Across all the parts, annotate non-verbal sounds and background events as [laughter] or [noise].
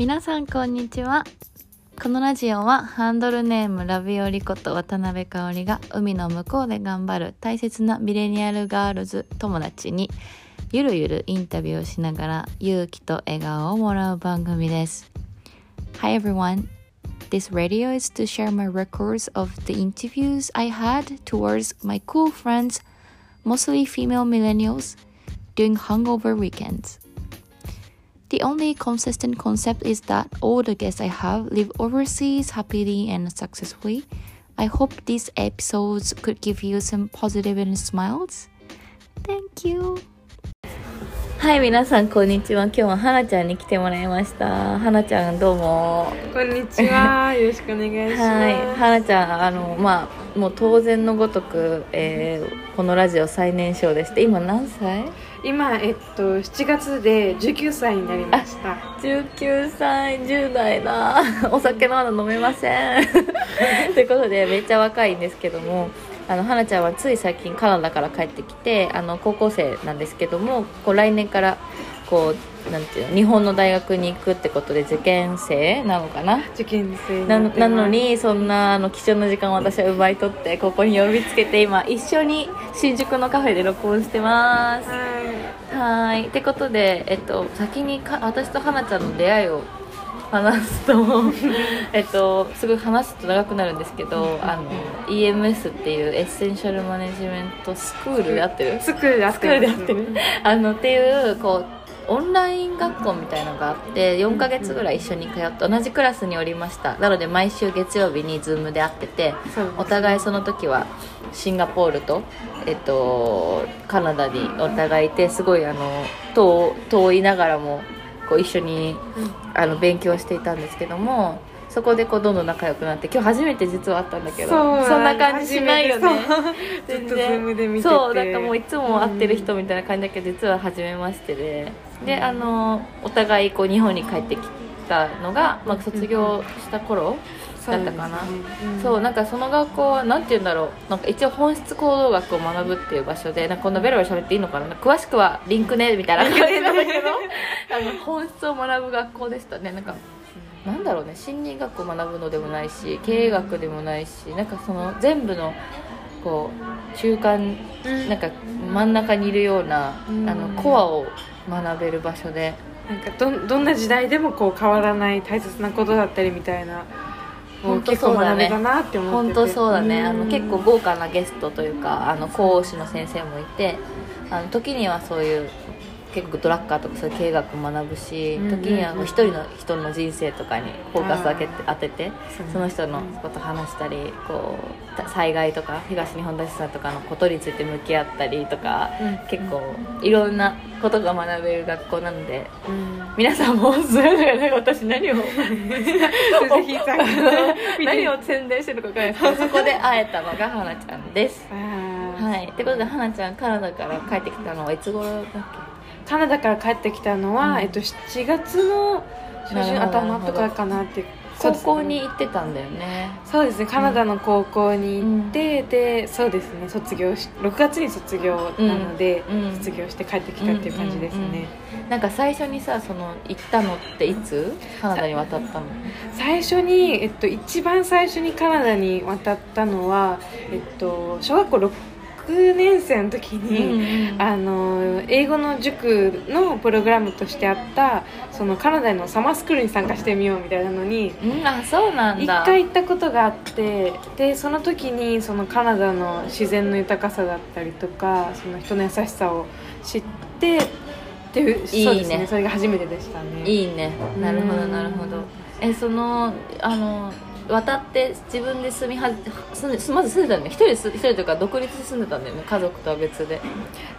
皆さんこんにちはこのラジオはハンドルネームラビオリこと渡辺香織が海の向こうで頑張る大切なミレニアルガールズ友達にゆるゆるインタビューをしながら勇気と笑顔をもらう番組です Hi everyone This radio is to share my records of the interviews I had towards my cool friends, mostly female millennials, during hungover weekends. The only consistent concept is that all the guests I have live overseas happily and successfully. I hope these episodes could give you some positive and smiles. Thank you. はい、皆さんこんにちは。今日ははなちゃんに来てもらいました。はなちゃんどうも。こんにちは。[laughs] よろしくお願いします。はい、ちゃん、あの、まあ、もう当然のごとく、えーこのラジオ最年少でして、今何歳？今えっと7月で19歳になりました。19歳10代だ [laughs] お酒まだ飲めません [laughs] ということでめっちゃ若いんですけどもあの花ちゃんはつい最近カナダから帰ってきてあの高校生なんですけどもこう来年からこうなんていうの日本の大学に行くってことで受験生なのかな？受験生にななの。にそんなあの貴重な時間を私は奪い取ってここに呼びつけて今一緒に新宿のカフェで録音してます。ははい。ってことで、えっと、先にか私と花ちゃんの出会いを話すとえっとすごい話すと長くなるんですけどあの EMS っていうエッセンシャルマネジメントスクールで合ってる。い。スクールであスクールでやってる。あのっていうこうオンライン学校みたいのがあって4ヶ月ぐらい一緒に通って同じクラスにおりました。なので毎週月曜日に Zoom で会っててお互いその時はシンガポールと、えっと、カナダにお互いいてすごいあの遠遠いながらもこう一緒にあの勉強していたんですけどもそこでこうどんどん仲良くなって今日初めて実は会ったんだけどそうんな感じしないよねずっと Zoom で見てて。そうなんかもういつも会ってる人みたいな感じだけど実は初めましてで。であのお互いこう日本に帰ってきたのが、まあ、卒業した頃だったかな。そうなんかその学校はなんて言うんだろう。なんか一応本質行動学を学ぶっていう場所でなんかこんなベラベラ喋っていいのかな。詳しくはリンクねみたいな感じなんだけど。[laughs] あの本質を学ぶ学校でしたね。なんかなんだろうね。心理学を学ぶのでもないし経営学でもないしなんかその全部のこう中間うん。なんか真ん中にいるような、うん。あのコアを学べる場所で。なんかどんどんな時代でもこう変わらない大切なことだったりみたいな。本当結そうだね。構学べたなって思ってて。本当そうだね。あのん結構豪華なゲストというかあの講師の先生もいてあの時にはそういう結構ドラッカーとかそういう経営学も学ぶしうんうんうん。時には一人の人の人生とかにフォーカス当てて当ててその人のこと話したりこうた災害とか東日本大震災とかのことについて向き合ったりとかうん。結構いろんなことが学べる学校なのでうん。皆さんもそれぞれね私何を [laughs] 何を宣伝してるのか分からないです。けどそこで会えたのが花ちゃんです。はい。ってことで花ちゃんカナダから帰ってきたのはいつ頃だっカナダから帰ってきたのは、うん。えっと、7月の初旬頭とかかなって高校に行ってたんだよね。そうですねカナダの高校に行って、でそうですね卒業し6月に卒業なので、うん。うん。卒業して帰ってきたっていう感じですね、うんうんうん。なんか最初にさその行ったのっていつ？カナダに渡ったの。最初に、えっと、一番最初にカナダに渡ったのは、えっと、小学校6年生の時に、あの英語の塾のプログラムとしてあったそのカナダのサマースクールに参加してみようみたいなのにうんあそうなん一だ回行ったことがあってでその時にそのカナダの自然の豊かさだったりとかその人の優しさを知ってっていういいね。そうですねそれが初めてでしたね。いいね。なるほどうん。なるほど。えそのあの渡って自分で住みは住まず住んでたん一人一人というか独立で住んでたんだよね。家族とは別で。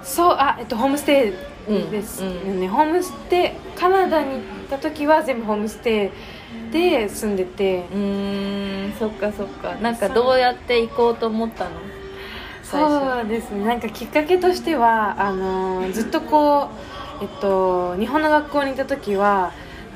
そうあえっとホームステうんイですようね、ホームステイカナダに行った時は全部ホームステイで住んでて。うーん。そっかそっか。なんかどうやって行こうと思ったの？そうですね。なんかきっかけとしてはあのーずっとこう、えっと、日本の学校にいた時は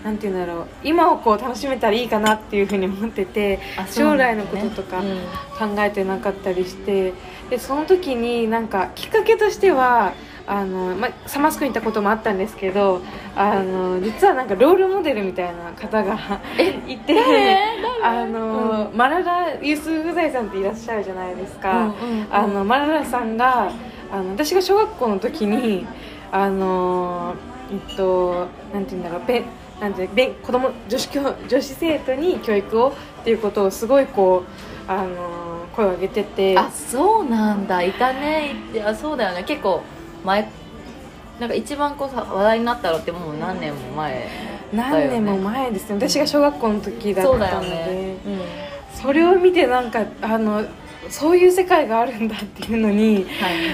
なんて言うんだろう。今をこう楽しめたらいいかなっていうふうに思っててね。将来のこととかうん。考えてなかったりしてでその時になんかきっかけとしてはあの、ま、サマースクに行ったこともあったんですけどあの実はなんかロールモデルみたいな方がいてあの、マララ・ユスフザイさんっていらっしゃるじゃないですか、うんうんうん。あのマララさんがあの私が小学校の時にあのえっとなんて言うんだろうべなんて子供女子教女子生徒に教育をっていうことをすごいこうあの声を上げてて。あそうなんだ。いたね。いやそうだよね。結構前なんか一番こうさ話題になったのってもう何年も前何年も前ですね。私が小学校の時だそうだよったのでね、それを見てなんかあのそういう世界があるんだっていうのに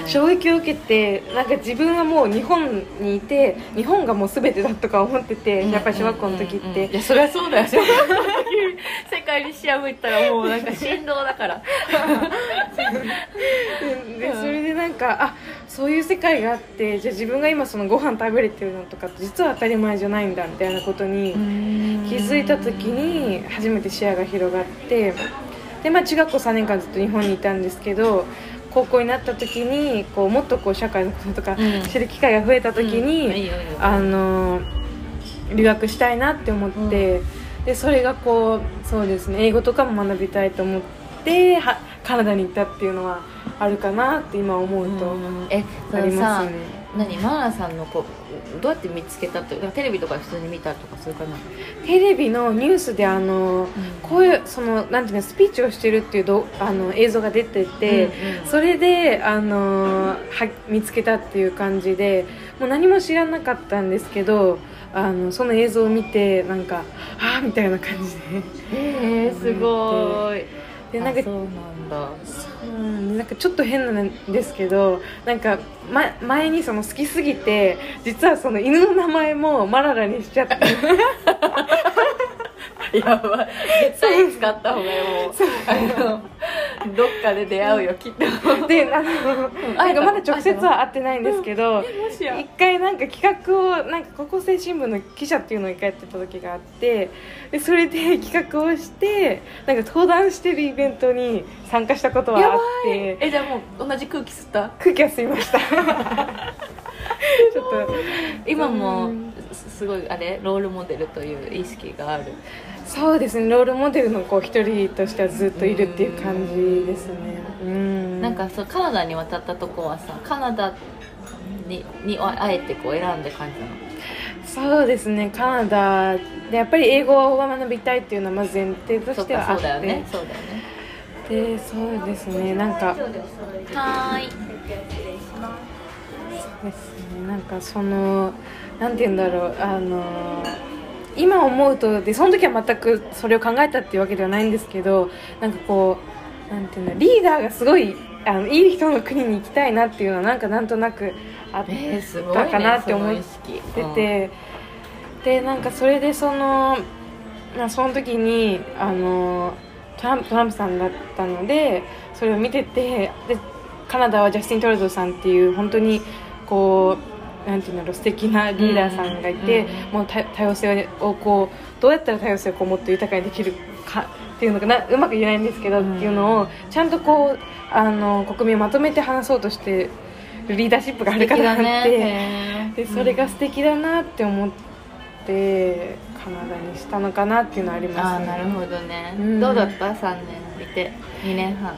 衝撃を受けてなんか自分はもう日本にいて日本がもう全てだとか思ってて、やっぱり小学校の時って、いやそりゃそうだよ。世界に仕破ったらもうなんか振動だから。[laughs] ででそれでなんかあそういう世界があってじゃあ自分が今そのご飯食べれてるのとかって実は当たり前じゃないんだみたいなことに気づいた時に初めて視野が広がってで、まあ、中学校3年間ずっと日本にいたんですけど高校になった時にこうもっとこう社会のこととかうん。知る機会が増えた時に、あの留学したいなって思って、でそれがこうそうですね英語とかも学びたいと思ってはカナダに行ったっていうのはあるかなって今思うとありますね。何マーラさんのこうどうやって見つけたってテレビとか普通に見たとかそういうかな、テレビのニュースであのこういうそのなんていうのスピーチをしてるっていうどあの映像が出てて、うんうん。それであのは見つけたっていう感じでもう何も知らなかったんですけどあのその映像を見てなんかああみたいな感じで。えー、すごい。でなんかあそうなんだ。うんなんかちょっと変なんですけどなんか、ま、前にその好きすぎて実はその犬の名前もマララにしちゃって。[laughs] やばい。絶対使った方がいいもうどっかで出会うよきっと。であのなんかまだ直接は会ってないんですけど [laughs] 一回なんか企画をなんか高校生新聞の記者っていうのを一回やってた時があってでそれで [laughs] 企画をしてなんか登壇してるイベントに参加したことはあって。えじゃあもう同じ空気吸った？空気は吸いました [laughs] ちょっと今もうんすすごいあれロールモデルという意識がある。そうですねロールモデルのこう一人としてはずっといるっていう感じですね。うん。なんかそうカナダに渡ったとこはさカナダににああえてこう選んで感じなの？そうですねカナダでやっぱり英語を学びたいっていうのはまず前提としてはあって。かそうだよねそうだよね。でそうですねなんかはーいですね。なんかそのなんて言うんだろうあの今思うとでその時は全くそれを考えたっていうわけではないんですけどなんかこうなんていうんだリーダーがすごいあのいい人の国に行きたいなっていうのはなんかなんとなくあったかなって思ってて、でなんかそれでそのまあその時にあのトランプトランプさんだったのでそれを見ててでカナダはジャスティン・トルドーさんっていう本当にこうなんていうんだろう素敵なリーダーさんがいて、もう多多様性をこうどうやったら多様性をこうもっと豊かにできるかっていうのがなうまく言えないんですけど、うんっていうのをちゃんとこうあの国民をまとめて話そうとしてるリーダーシップがある方があって、ねでそれが素敵だなって思ってカナダにしたのかなっていうのはありあますね。あなるほどね、うん。どうだった？3年いて。2年半、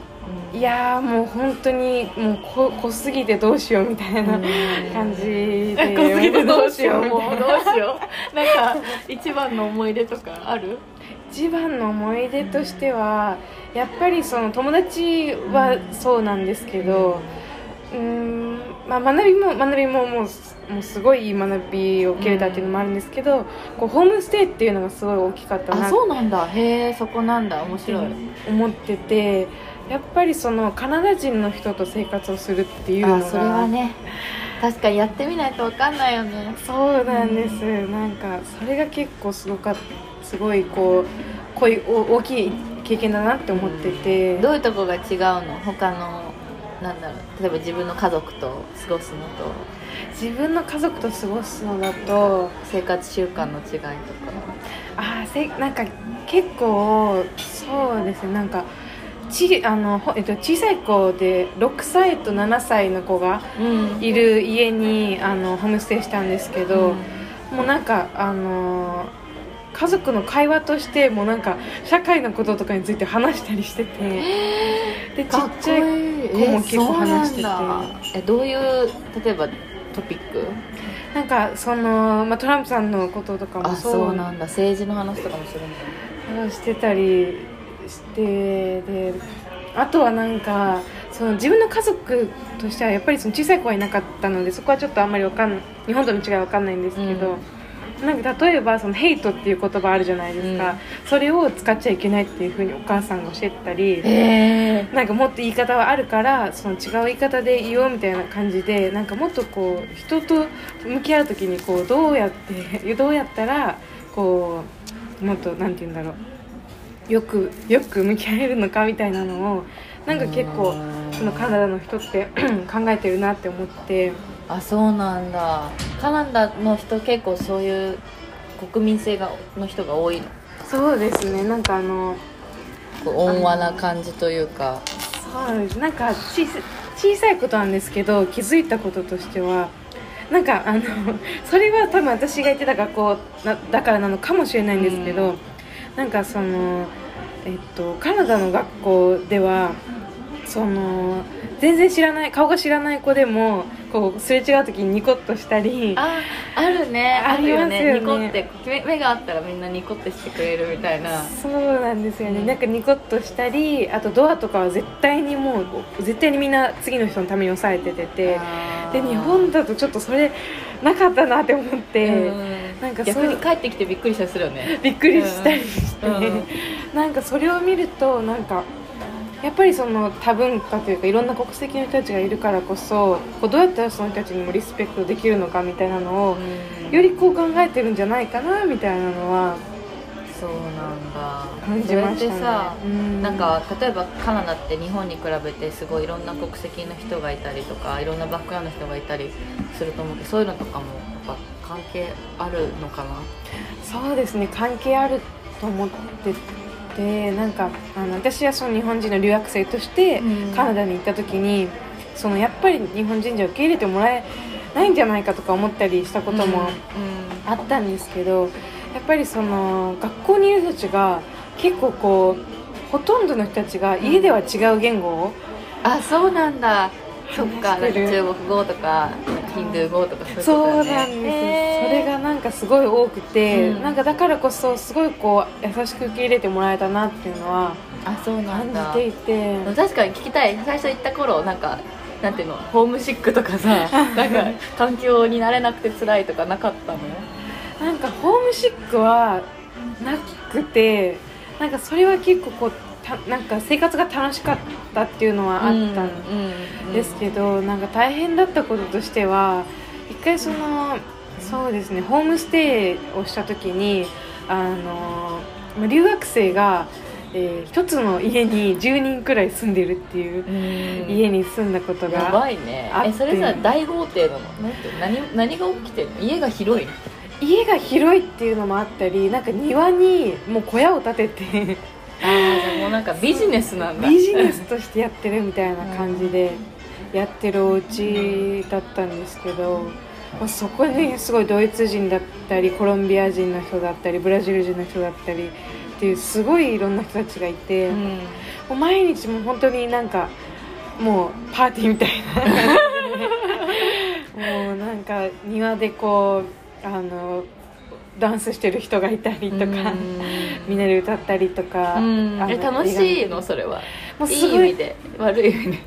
いやーもう本当にもうこ濃すぎてどうしようみたいなうん。感じで。濃すぎてどうしよう。[laughs] もうどうしよう。なんか一番の思い出とかある？一番の思い出としてはやっぱりその友達はそうなんですけどうーん、まあ、学びも学びももうもうすごいいい学びを受けれたっていうのもあるんですけど、こうホームステイっていうのがすごい大きかったなあそうなんだ。へえそこなんだ。面白い、思っててやっぱりそのカナダ人の人と生活をするっていうのがあそれはね。確かにやってみないと分かんないよね。そうなんです、なんかそれが結構すごかったすごいこうこうい大きい経験だなって思ってて、どういうとこが違うの？他のなんだろう。例えば自分の家族と過ごすのと。自分の家族と過ごすのだと。生活習慣の違いとか。あーせなんか結構そうですね。なんかちあの、ほえっと、小さい子で6歳と7歳の子がうん。いる家にあのホームステイしたんですけど、もうなんかあのー家族の会話としてもうなんか社会のこととかについて話したりしててでちっちゃい子も結構話してて。えそうなんだ。えどういう例えばトピック？なんかその、まあ、トランプさんのこととかもあそう。そうなんだ。政治の話とかもするんだ。話してたりしてであとはなんかその自分の家族としてはやっぱりその小さい子はいなかったのでそこはちょっとあんまりわかん日本との違いはわかんないんですけど、なんか例えばそのヘイトっていう言葉あるじゃないですか、うん。それを使っちゃいけないっていうふうにお母さんが教えてたり、へえなんかもっと言い方はあるからその違う言い方で言おうみたいな感じでなんかもっとこう人と向き合う時にこうどうやってどうやったらこうもっとなんて言うんだろうよくよく向き合えるのかみたいなのをなんか結構そのカナダの人って [clears throat] 考えてるなって思って。あそうなんだ。カナダの人結構そういう国民性がの人が多いの？そうですね。なんかあの温和な感じというか。そうです。なんか小さ小さいことなんですけど気づいたこととしてはなんかあのそれは多分私が行ってた学校なだからなのかもしれないんですけど、うんなんかその、えっと、カナダの学校ではその全然知らない顔が知らない子でもこうすれ違う時にニコッとしたりああるね。ありますよね。ニコって目目があったらみんなニコってしてくれるみたいな。そうなんですよね、うん。なんかニコッとしたりあとドアとかは絶対にもう絶対にみんな次の人のために押さえてててで日本だとちょっとそれなかったなって思って、うんなんか逆に帰ってきてびっくりしたりするよね。[laughs] びっくりしたりして、うん。うん [laughs] なんかそれを見るとなんかやっぱりその多文化というかいろんな国籍の人たちがいるからこそこうどうやったらその人たちにもリスペクトできるのかみたいなのをよりこう考えてるんじゃないかなみたいなのはそうなんだ。感じましたね。それってさ、うん。なんか例えばカナダって日本に比べてすごいいろんな国籍の人がいたりとかいろんなバックグラウンドの人がいたりすると思うけどそういうのとかもやっぱ関係あるのかな？そうですね関係あると思っててなんかあの私はその日本人の留学生としてうん。カナダに行った時に、そのやっぱり日本人じゃ受け入れてもらえないんじゃないかとか思ったりしたこともあったんですけど、やっぱりその学校にいる人たちが結構こうほとんどの人たちが家では違う言語を、あそうなんだ。そっか中国語とかヒンドゥー語とかそういうことそうだよねなんです、へーそれがなんかすごい多くて、うん。なんかだからこそすごいこう優しく受け入れてもらえたなっていうのはあそうなんだ。感じていて。確かに聞きたい。最初行った頃なんかなんていうのホームシックとかさ [laughs] なんか環境に慣れなくて辛いとかなかったの？なんかホームシックはなくてなんかそれは結構こうたなんか生活が楽しかったっていうのはあったんですけど、なんか大変だったこととしては一回そのそうですねホームステイをした時にあのまあ留学生が、えー一つの家に10人くらい住んでるっていう家に住んだことやがばいね。えそれさ大豪邸なの？何何が起きてるの？家が広いの？家が広いっていうのもあったりなんか庭にもう小屋を建ててもうなんかビジネスなんだ。ビジネスとしてやってるみたいな感じでやってるお家だったんですけど、まあそこにすごいドイツ人だったりコロンビア人の人だったりブラジル人の人だったりっていうすごいいろんな人たちがいて、もうんう毎日もう本当になんかもうパーティーみたいな。[laughs] もうなんか庭でこうあのダンスしてる人がいたりとか。みんなで歌ったりとか、え楽しいの？それは。もういすごい。い意味で。悪い意味で。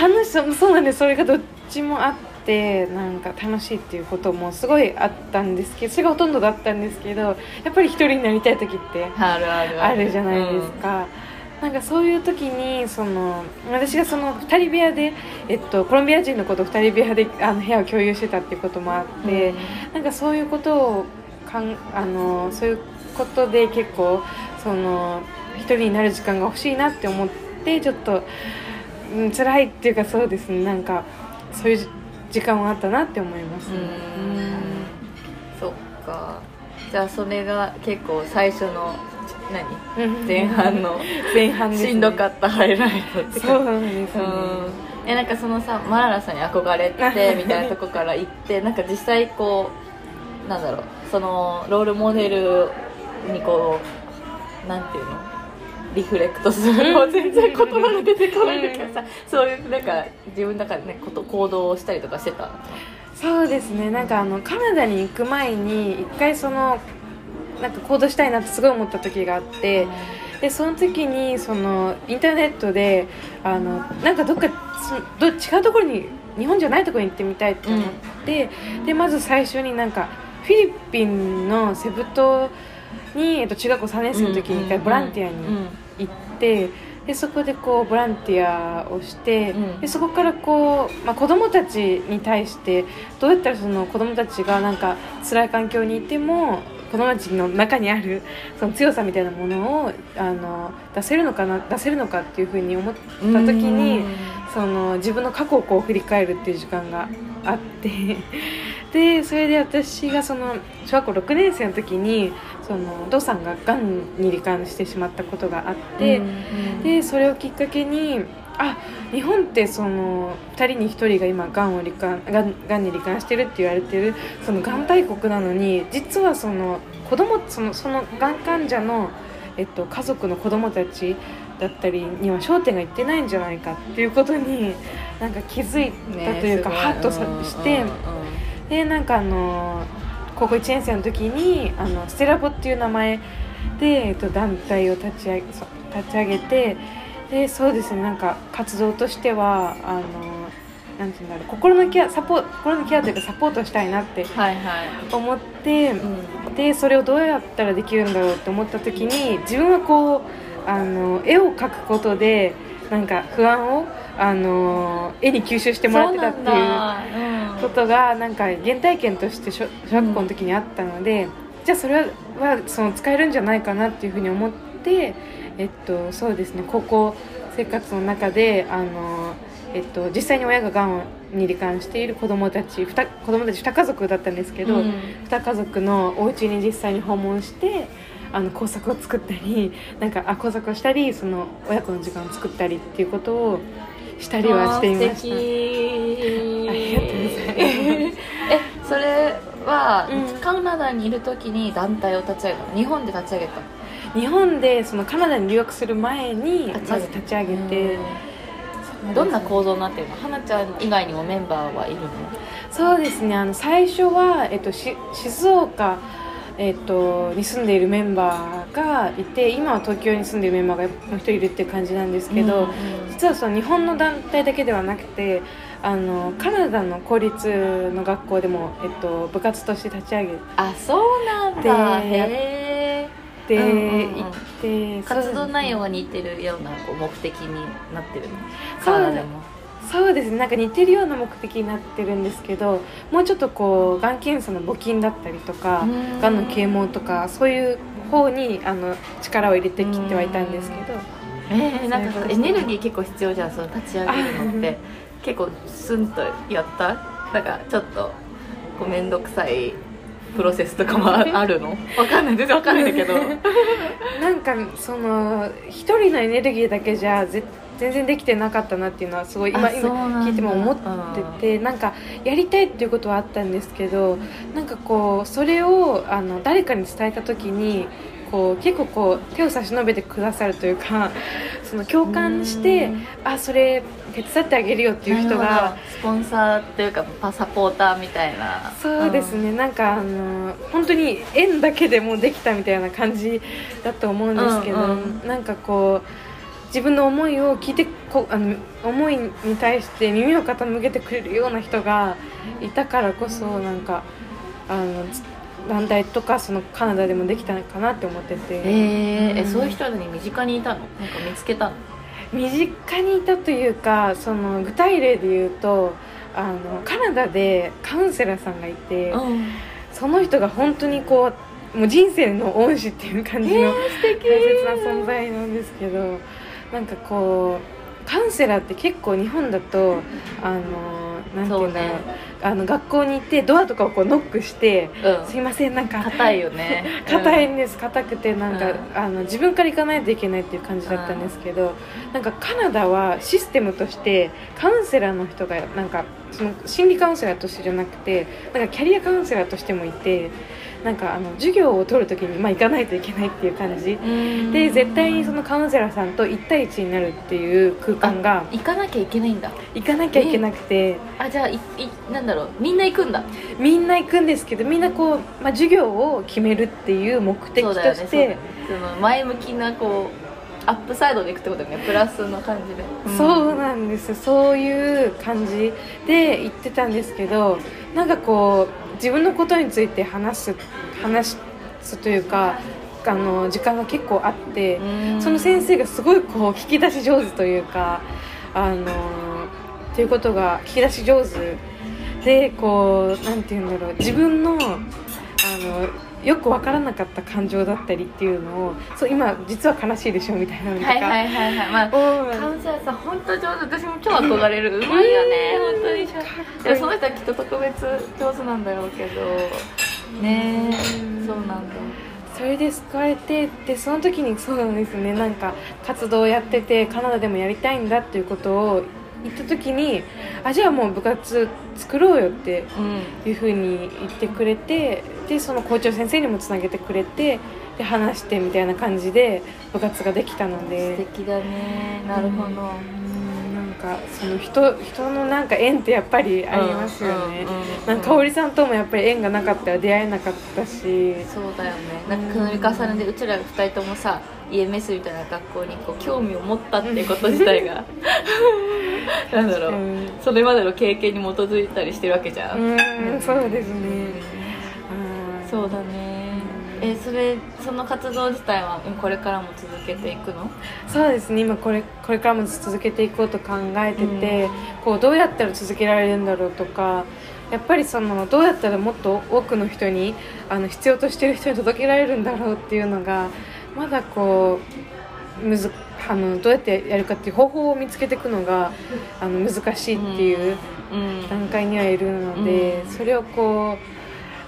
楽しそう [laughs] そうなんです。それがどっちもあってなんか楽しいっていうこともすごいあったんですけどそれがほとんどだったんですけどやっぱり一人になりたい時ってあるあるある。じゃないですか、なんかそういう時にその私がその2人部屋で、えっと、コロンビア人の子と2人部屋であの部屋を共有してたっていうこともあって、なんかそういうことをかんあのそういうことで結構その一人になる時間が欲しいなって思ってちょっと、うん、辛いっていうかそうですね。なんかそういう時間はあったなって思います、うん。そっか。じゃあそれが結構最初の何？うん。前半の [laughs] 前半ね、しんどかったハイライトってそうかなんですね、うん。えなんかそのさマララさんに憧れて [laughs] みたいなとこから行ってなんか実際こうなんだろうそのロールモデルにこうなんていうのリフレクトするの全然言葉が出てこないんだけどさそういうなんか自分の中でねこと行動をしたりとかしてた。そうですね。なんかあのカナダに行く前に一回そのなんか行動したいなってすごい思った時があって、でその時にそのインターネットであのなんかどっかそど違うところに日本じゃないところに行ってみたいって思って、でまず最初になんかフィリピンのセブ島に、えっと、中学校3年生の時に一回ボランティアに行って、でそこでこうボランティアをして、うん。でそこからこう、まあ、子供たちに対してどうやったらその子供たちがなんか辛い環境にいても子供たちの中にあるその強さみたいなものをあの出せるのかな出せるのかっていうふうに思った時にその自分の過去をこう振り返るっていう時間があってでそれで私がその小学校6年生の時にそのお父さんががんに罹患してしまったことがあって。でそれをきっかけにあ日本ってその2人に1人が今がんを罹患がんがんに罹患してるって言われてるそのがん大国なのに実はその子供そのそのがん患者の、えっと、家族の子供たちだったりには焦点がいってないんじゃないかっていうことになんか気づいたというか、ハッとさして、でなんかあの高校1年生の時にあのステラボっていう名前で、えっと、団体を立ち上げ立ち上げてでそうですねなんか活動としてはあのなんていうんだろう心のケアサポ心のケアというかサポートしたいなってはいはい。思って、うん。でそれをどうやったらできるんだろうって思った時に自分はこうあの絵を描くことでなんか不安をあの絵に吸収してもらってたっていうことがなんか原体験として小小学校の時にあったので、じゃあそれははその使えるんじゃないかなっていうふうに思って、えっと、そうですね高校生活の中であの、えっと、実際に親ががんに罹患している子どもたち 2, 子供たち2家族だったんですけど、うん。2家族のお家に実際に訪問してあの工作を作ったりなんかあ工作をしたりその親子の時間を作ったりっていうことをしたりはしていました。ありがとうございます。えそれは、うんカナダにいる時に団体を立ち上げたの？日本で立ち上げたの？日本でそのカナダに留学する前に立ち上げまず立ち上げて。うん。どんな構造になってるの？花ちゃん以外にもメンバーはいるの？そうですねあの最初は、えっと、し静岡、えっと、に住んでいるメンバーがいて今は東京に住んでいるメンバーがもう一人いるっていう感じなんですけど、うん実はその日本の団体だけではなくてあのカナダの公立の学校でも、えっと、部活として立ち上げあそうなんだ。でへてうんうんうん。いって、え活動内容はは似てるようなこう目的になってるカナダでも。そうですね。なんか似てるような目的になってるんですけどもうちょっとこうがん検査の募金だったりとかうん。がんの啓蒙とかそういう方にあの力を入れてきてはいたんですけどえー、なんかエネルギー結構必要じゃんその立ち上げるのって。[laughs] 結構スンとやった？なんかちょっとこう面倒くさいプロセスとかもああるの？[laughs] わかんない全然わかんないんだけど。[laughs] なんかその一人のエネルギーだけじゃぜ全然できてなかったなっていうのはすごい今今聞いても思っててなんかやりたいっていうことはあったんですけどなんかこうそれをあの誰かに伝えた時にこう結構こう手を差し伸べてくださるというかその共感してうん。あそれ手伝ってあげるよっていう人がど。スポンサーっていうかパサポーターみたいな。そうですね、なんかあの本当に縁だけでもうできたみたいな感じだと思うんですけど、うんうん。なんかこう自分の思いを聞いてこあの思いに対して耳を傾けてくれるような人がいたからこそなんかあの団体とかそのカナダでもできたのかなって思ってて、えーえうん。そういう人に身近にいたの？なんか見つけたの？身近にいたというかその具体例で言うとあのカナダでカウンセラーさんがいて。うん。その人が本当にこうもう人生の恩師っていう感じの大切な存在なんですけどなんかこうカウンセラーって結構日本だとあのなんていうんだろうあの学校に行ってドアとかをこうノックして「すうん。いませんなんか硬いよね。[laughs] 硬いんです。硬くてなんか、うん。あの自分から行かないといけないっていう感じだったんですけど、なんかカナダはシステムとしてカウンセラーの人がなんかその心理カウンセラーとしてじゃなくてなんかキャリアカウンセラーとしてもいてなんかあの授業を取る時に、まあ、行かないといけないっていう感じ。うん。で絶対にそのカウンセラーさんと1対1になるっていう空間が行かなきゃいけないんだ。行かなきゃいけなくて。あじゃあいいなんだろう。みんな行くんだ。みんな行くんですけどみんなこう、まあ、授業を決めるっていう目的としてそうだよねその前向きなこうアップサイドで行くってことね。プラスの感じで、そうなんですそういう感じで言ってたんですけどなんかこう自分のことについて話す話すというかあの時間が結構あって、うん。その先生がすごいこう聞き出し上手というかあのっていうことが聞き出し上手でこうなんて言うんだろう自分のあのよく分からなかった感情だったりっていうのをそう今実は悲しいでしょみたいなのとか、はいはいはいはい。まあおカウンセラーさん本当上手。私も超憧れる。うまいよね。本当に。その人はきっと特別上手なんだろうけど。ね。えそうなんだ。それで救われてでその時にそうなんですね。なんか活動をやっててカナダでもやりたいんだっていうことを言った時にあじゃあもう部活作ろうよってうん。いうふうに言ってくれてでその校長先生にもつなげてくれてで話してみたいな感じで部活ができたの素で敵だね。なるほど。うんなんかその人人のなんか縁ってやっぱりありますよね、なんか香織さんともやっぱり縁がなかったら出会えなかったし。そうだよね。なんか塗り重ねでうちら二人ともさ EMS みたいな学校にこう興味を持ったってこと自体が。なんだろう、うんそれまでの経験に基づいたりしてるわけじゃん、うんそうですね。うんそうだね。えそれその活動自体はうんこれからも続けていくの？そうですね。今これこれからも続けていこうと考えてて、こうどうやったら続けられるんだろうとかやっぱりそのどうやったらもっと多くの人にあの必要としている人に届けられるんだろうっていうのがまだこうむずあのどうやってやるかっていう方法を見つけていくのがあの難しいっていううん。段階にはいるので、うん。それをこう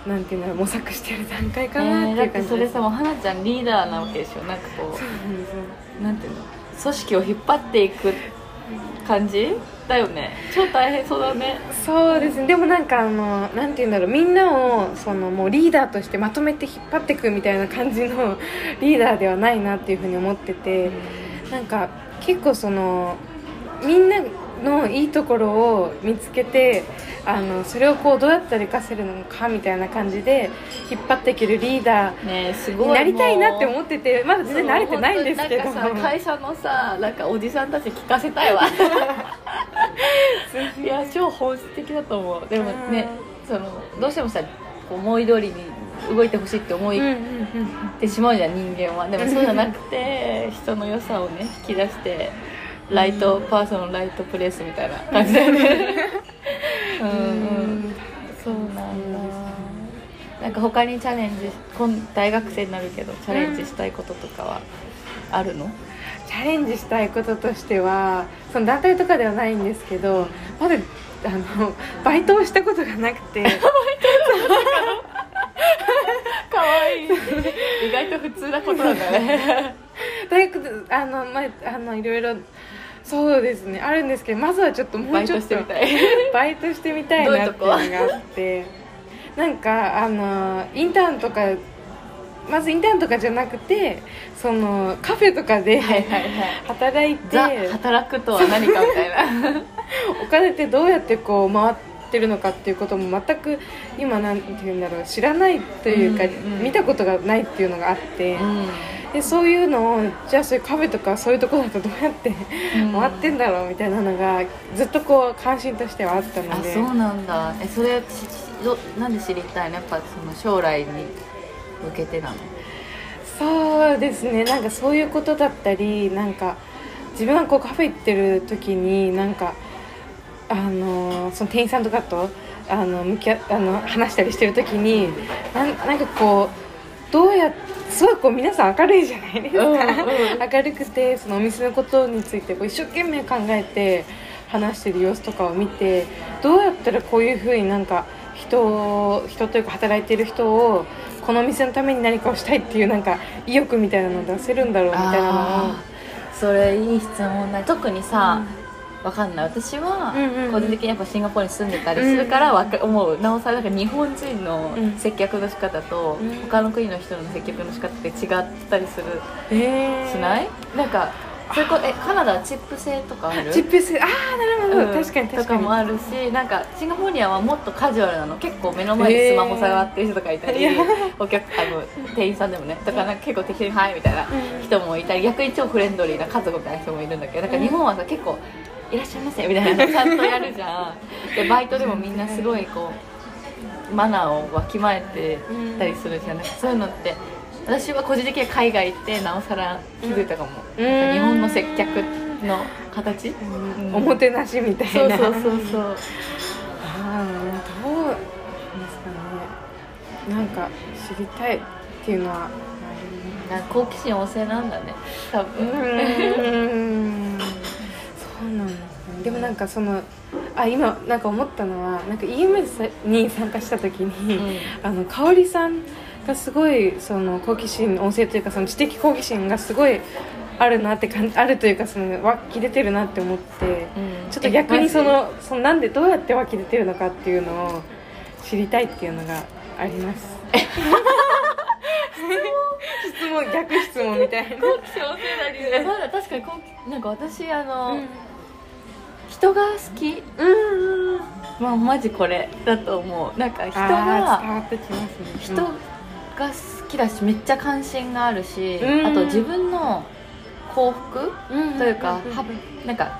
なんていうんだろう模索してる段階かなっていう感じです。それさもう花ちゃんリーダーなわけでしょ。なんかこそうなんですよ。うなんていうの組織を引っ張っていく感じ？だよね。超大変そうだね。そうですね。でもなんかあのなんて言うんだろう。みんなをそのもうリーダーとしてまとめて引っ張っていくみたいな感じの [laughs] リーダーではないなっていうふうに思ってて。なんか結構そのみんなのいいところを見つけてあのそれをこうどうやったら活かせるのかみたいな感じで引っ張っていけるリーダーねえすごい。になりたいなっても思っててまだ全然慣れてないんですけど。会社のさなんかおじさんたち聞かせたいわ。[laughs] いや超本質的だと思う。でもねそのどうしてもさ思い通りに動いてほしいって思いってしまうじゃん人間は。でもそうじゃなくて人の良さをね引き出してライトパーソンライトプレスみたいな感じだよね。うん。うんそうなんだなんか他にチャレンジ今大学生になるけどチャレンジしたいこととかはあるの、チャレンジしたいこととしてはその団体とかではないんですけどまだあの [laughs] バイトをしたことがなくて。かわいい。意外と普通なことなんだね。大学であの、まあ、あのいろいろそうですね。あるんですけどまずはちょっともバイうちょっと。トしてみたい。[laughs] バイトしてみたいなっていうのがあって。なんかあのインターンとかまずインターンとかじゃなくてそのカフェとかではいはいはい。働いて、ザ働くとは何かみたいな。[laughs] お金ってどうやってこう回ってるのかっていうことも全く今なんて言うんだろう知らないというか、うんうん。見たことがないっていうのがあって、うんでそういうのをじゃあそういうカフェとかそういうところだとどうやってうん。回ってんだろうみたいなのがずっとこう関心としてはあったので。あそうなんだ。えそれしどなんで知りたいの？やっぱその将来に向けてなの？そうですね。なんかそういうことだったりなんか自分がこうカフェ行ってる時になんかあのその店員さんとかとあの向き合あの話したりしてる時になんなんかこうどうやすごいこう皆さん明るいじゃないですか、うんうん。明るくてそのお店のことについてこう一生懸命考えて話してる様子とかを見てどうやったらこういうふうになんか人を人というか働いてる人をこのお店のために何かをしたいっていうなんか意欲みたいなのを出せるんだろうみたいなのをそれいい質問だ。特にさ、わかんない。私はうんうんうん。個人的にやっぱシンガポールに住んでたりするからわか思うなおさらなんか日本人のうん接客の仕方とうん。他の国の人の接客の仕方って違ったりする。えー。しない？なんかそれこえカナダはチップ制とかある？チップスああなるほど、うん。確かに確かとかにもあるしなんかシンガポリアはもっとカジュアルなの。結構目の前でスマホ触ってる人とかいたり、えーお客あの店員さんでもね。とかなんか結構適当に「はい」みたいなうん人もいたり逆に超フレンドリーな家族みたいな人もいるんだけどなんか日本はさ結構「いらっしゃいませ」みたいなちゃんとやるじゃん。でバイトでもみんなすごいこうマナーをわきまえてたりするじゃんなん。かそういうのって私は個人的には海外行ってなおさら気づいたかも、うん。日本の接客の形、おもてなしみたいな。そうそうそうそう。ああどうですかね。なんか知りたいっていうのは。なんか好奇心旺盛なんだね多う分そうなんですね。でもなんかそのあ今なんか思ったのはなんか EMS に参加した時に、あの香織さんがすごいその好奇心旺盛というかその知的好奇心がすごいあるなって感じあるというかその湧き出てるなって思って、うん。ちょっと逆にそのそのなんでどうやって湧き出てるのかっていうのを知りたいっていうのがあります。[laughs] 質問逆質問みたいな。好奇心旺盛だりまだ確かになんか私あの、人が好き。うんうん。まあマジこれ。だと思う。なんか人あー伝がわってきますね。人が好きだしめっちゃ関心があるし、うん。あと自分の幸福うんというか、んはなんか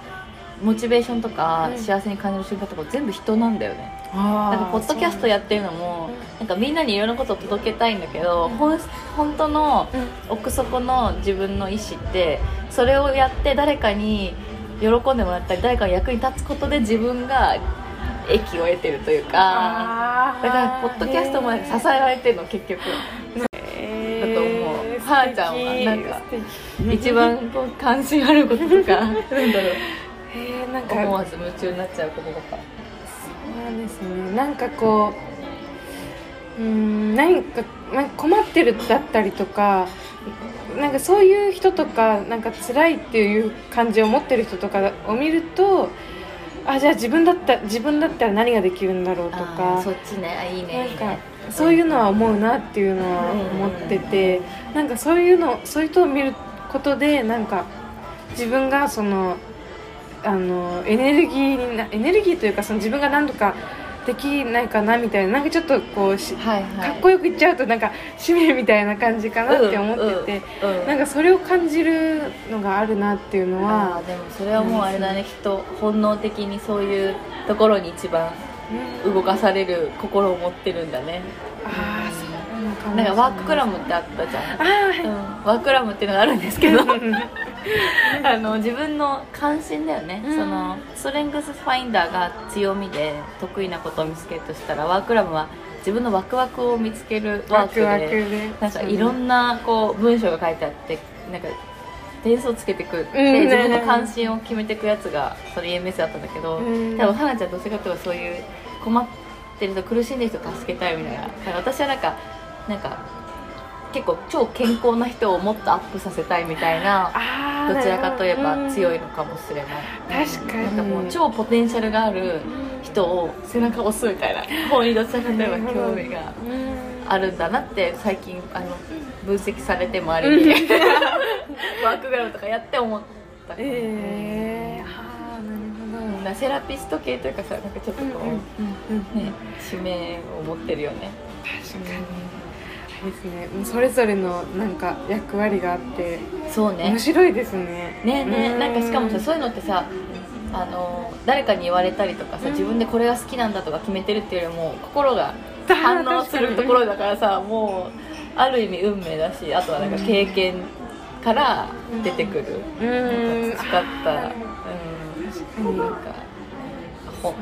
モチベーションとか、うん。幸せに感じる瞬間とか全部人なんだよね。なんかポッドキャストやってるのもうんなんかみんなにいろんなことを届けたいんだけど、うん。ほん本当のうん。奥底の自分の意思ってそれをやって誰かに喜んでもらったり誰かの役に立つことで自分が益を得てるというかだからポッドキャストも支えられてるの結局。えーだと思う。はーちゃんはなんか一番こう関心あることとか [laughs] なんだろう。えーなんか思わず夢中になっちゃうこととか。そうなんですね。なんかこううーん何かなんか困ってるだったりとかなんかそういう人とかなんか辛いっていう感じを持ってる人とかを見るとあじゃあ自分だった自分だったら何ができるんだろうとあかーそっちねあいいね。ないんかそういうのは思うなっていうのは思っててなんかそういうのそういう人を見ることでなんか自分がそのあのエネルギーになエネルギーというかその自分が何とかできないかなみたいななんかちょっとこうしはいはい。かっこよく言っちゃうとなんか使命みたいな感じかなって思ってて、うん。うんなんかそれを感じるのがあるなっていうのあはーでもそれはもうあれだねきっと本能的にそういうところに一番うん。動かされる心を持ってるんだね。ああそうなのかもなんかワーククラムってあったじゃん。ああはい。うん、ワークラムっていうのがあるんですけど [laughs] あの自分の関心だよね、うん。そのストレングスファインダーが強みで得意なことを見つけるとしたらワークラムは自分のワクワクを見つけるワークでなんかいろんなこう文章が書いてあってなんか点数をつけてくって、うん自分の関心を決めていくやつがそれ EMS だったんだけど、うん。多分花ちゃんどっちかというとそういう困ってる人苦しんでる人を助けたいみたいな。私はなんかなんか結構超健康な人をもっとアップさせたいみたいなどちらかといえば強いうんのかもしれない、確かに。なんかもう超ポテンシャルがある人を背中を押すみたいな方にどちらかといえば興味があるんだなって最近あの分析されてもあり。に [laughs] ワークグラムとかやって思った。からええああなセラピスト系というかさなんかちょっとこう、うんね使命を持ってるよね。確かにですね。もうそれぞれのなんか役割があってそうね。面白いですね。ねえねなんかしかもさそういうのってさあの誰かに言われたりとかさうん。自分でこれが好きなんだとか決めてるっていうよりも [laughs] 心が反応するところだからさもうある意味運命だしあとはなんか経験から出てくる、うん。なんか培った、あうん、ーなんかほ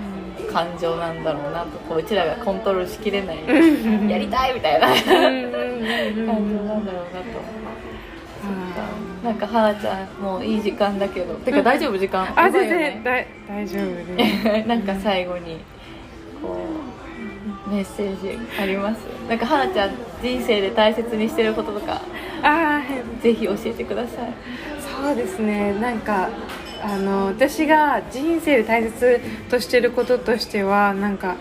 感情なんだろうなとこううちらがコントロールしきれない。うん。やりたいみたいな。感情うんうんうんうん。なんだろうなと。なんか花ちゃんもういい時間だけど。てか大丈夫時間？あやばい全よね。然大大丈夫です。[laughs] なんか最後にこうメッセージあります？なんか花ちゃん人生で大切にしてることとかああぜひ教えてください。そうですね。なんかあの私が人生で大切としてることとしてはなんか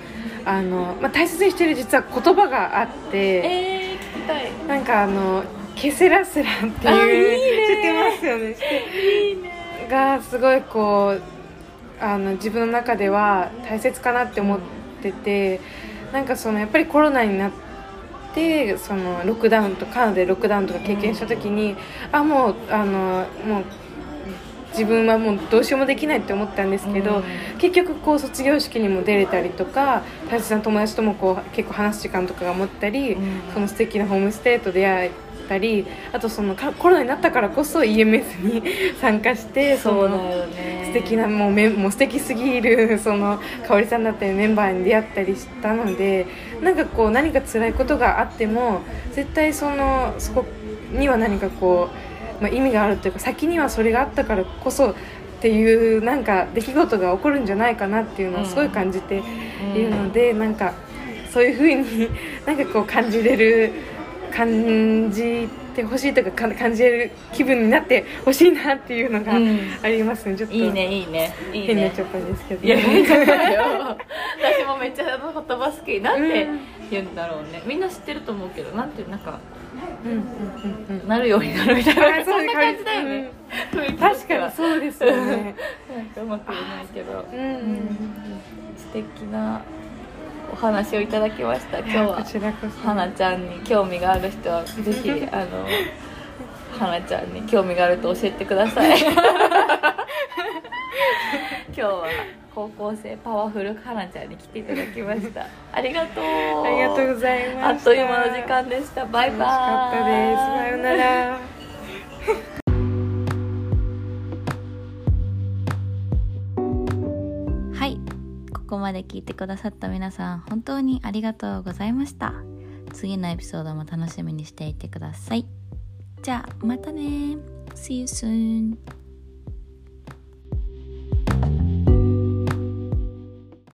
あの、まあ、大切にしてる実は言葉があってえー、聞きたい。なんかあのケセラスランっていうあいいてますよね。いいね。がすごいこうあの自分の中では大切かなって思っててなんかそのやっぱりコロナになってそのロックダウンとカナダでロックダウンとか経験した時に、あもうあのもう自分はもうどうしようもできないって思ったんですけど、結局こう卒業式にも出れたりとか大切な友達ともこう結構話す時間とかが持ったり、うん。その素敵なホームステイと出会えたりあとそのかコロナになったからこそ EMS に参加してそうのだよね。素敵なもうめもう素敵すぎる [laughs] その香織さんだったりメンバーに出会ったりしたのでなんかこう何か辛いことがあっても絶対そのそこには何かこう、まあ、意味があるというか先にはそれがあったからこそっていうなんか出来事が起こるんじゃないかなっていうのをすごい感じているので、なんかそういうふうに [laughs] なんかこう感じれる感じてほしいとかか感じれる気分になってほしいなっていうのがうん。ありますね、ちょっといいねいいねいいね。変なちょっぱですけど。いやめっちゃないよ。[laughs] 私もめっちゃあの言葉好きなんてうん。言うんだろうね。みんな知ってると思うけどなんてなんかうんうんうんうんなるようになるみたいなそんな感じだよね、確かにそうですよねなんかうまく言えないけどうんうん素敵なお話をいただきました今日はこちらこそ花ちゃんに興味がある人はぜひあの花ちゃんに興味があると教えてください今日は高校生パワフル花ちゃんに来ていただきました。[laughs] ありがとう。ありがとうございました。あっという間の時間でした。バイバイ。楽しかったです。さようなら。[laughs] はい。ここまで聞いてくださった皆さん本当にありがとうございました。次のエピソードも楽しみにしていてください。じゃあまたね。See you soon